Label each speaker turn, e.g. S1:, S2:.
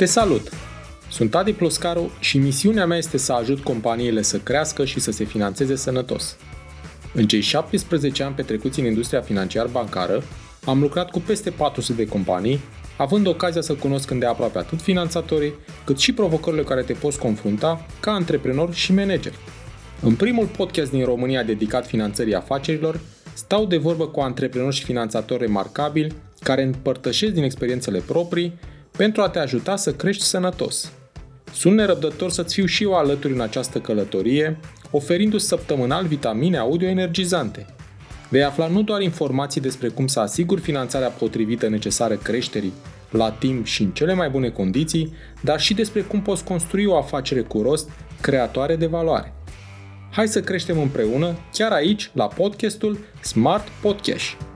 S1: Te salut! Sunt Adi Ploscaru și misiunea mea este să ajut companiile să crească și să se finanțeze sănătos. În cei 17 ani petrecuți în industria financiar-bancară, am lucrat cu peste 400 de companii, având ocazia să cunosc îndeaproape atât finanțatorii, cât și provocările care te poți confrunta ca antreprenor și manager. În primul podcast din România dedicat finanțării afacerilor, stau de vorbă cu antreprenori și finanțatori remarcabili care împărtășesc din experiențele proprii pentru a te ajuta să crești sănătos. Sunt nerăbdător să-ți fiu și eu alături în această călătorie, oferindu-ți săptămânal vitamine audio energizante. Vei afla nu doar informații despre cum să asiguri finanțarea potrivită necesară creșterii, la timp și în cele mai bune condiții, dar și despre cum poți construi o afacere cu rost, creatoare de valoare. Hai să creștem împreună, chiar aici, la podcastul Smart Podcast.